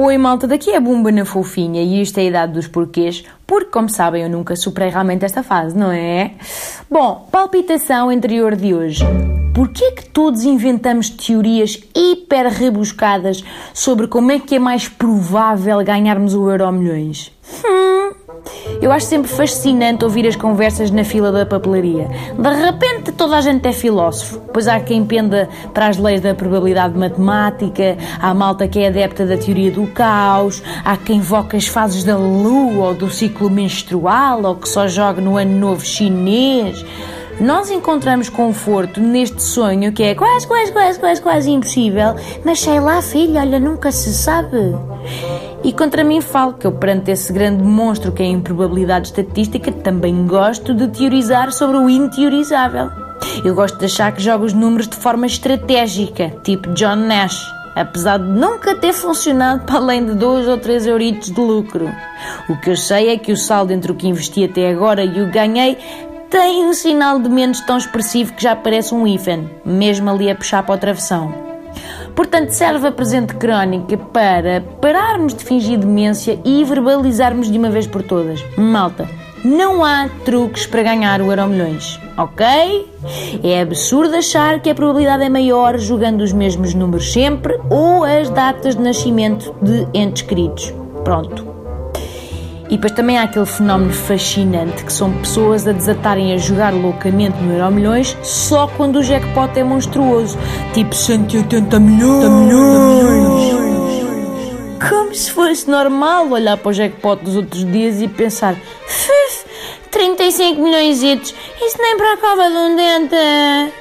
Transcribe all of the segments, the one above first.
Oi malta, daqui é Bumba na Fofinha e isto é a idade dos porquês, porque como sabem eu nunca superei realmente esta fase, não é? Bom, palpitação interior de hoje. Porquê é que todos inventamos teorias hiper rebuscadas sobre como é que é mais provável ganharmos o Euro Milhões? Hum, eu acho sempre fascinante ouvir as conversas na fila da papelaria. De repente toda a gente é filósofo. Pois há quem penda para as leis da probabilidade matemática, há malta que é adepta da teoria do caos, há quem invoca as fases da lua ou do ciclo menstrual ou que só joga no ano novo chinês. Nós encontramos conforto neste sonho que é quase, quase, quase, quase, quase impossível, mas sei lá, filho, olha, nunca se sabe. E contra mim falo que eu, perante esse grande monstro que é a improbabilidade estatística, também gosto de teorizar sobre o inteorizável. Eu gosto de achar que jogo os números de forma estratégica, tipo John Nash, apesar de nunca ter funcionado para além de 2 ou 3 euritos de lucro. O que eu sei é que o saldo entre o que investi até agora e o ganhei tem um sinal de menos tão expressivo que já parece um hífen, mesmo ali a puxar para o travessão. Portanto, serve a presente crónica para pararmos de fingir demência e verbalizarmos de uma vez por todas. Malta, não há truques para ganhar o Euro Milhões, ok? É absurdo achar que a probabilidade é maior jogando os mesmos números sempre ou as datas de nascimento de entes queridos. Pronto, e depois também há aquele fenómeno fascinante que são pessoas a desatarem a jogar loucamente no Euro Milhões só quando o jackpot é monstruoso, tipo 180 milhões. milhões. Como se fosse normal olhar para o jackpot dos outros dias e pensar: 35 milhões, isso nem para a cova de um dente.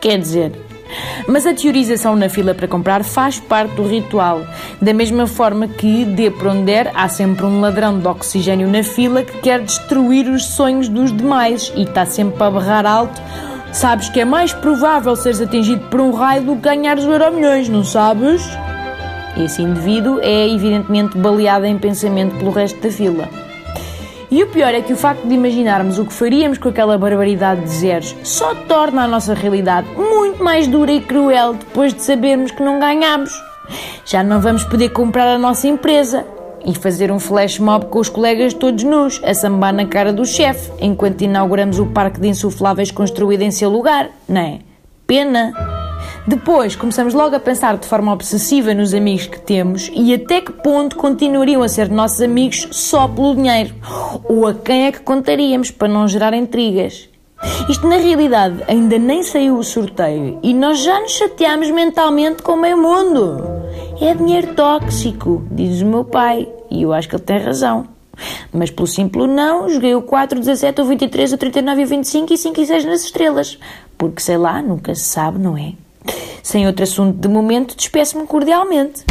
Quer dizer, mas a teorização na fila para comprar faz parte do ritual. Da mesma forma que, de por onde der, há sempre um ladrão de oxigênio na fila que quer destruir os sonhos dos demais e está sempre a berrar alto. Sabes que é mais provável seres atingido por um raio do que ganhares o euro milhões, não sabes? Esse indivíduo é evidentemente baleado em pensamento pelo resto da fila. E o pior é que o facto de imaginarmos o que faríamos com aquela barbaridade de zeros só torna a nossa realidade muito mais dura e cruel depois de sabermos que não ganhamos. Já não vamos poder comprar a nossa empresa e fazer um flash mob com os colegas todos nus, a sambar na cara do chefe, enquanto inauguramos o parque de insufláveis construído em seu lugar, não é? Pena! Depois começamos logo a pensar de forma obsessiva nos amigos que temos e até que ponto continuariam a ser nossos amigos só pelo dinheiro. Ou a quem é que contaríamos para não gerar intrigas. Isto na realidade ainda nem saiu o sorteio e nós já nos chateamos mentalmente com o meio mundo. É dinheiro tóxico, diz o meu pai, e eu acho que ele tem razão. Mas pelo simples não, joguei o 4, 17, o 23, o 39 e o 25 e 5 e 6 nas estrelas. Porque sei lá, nunca se sabe, não é? Sem outro assunto de momento, despeço-me cordialmente.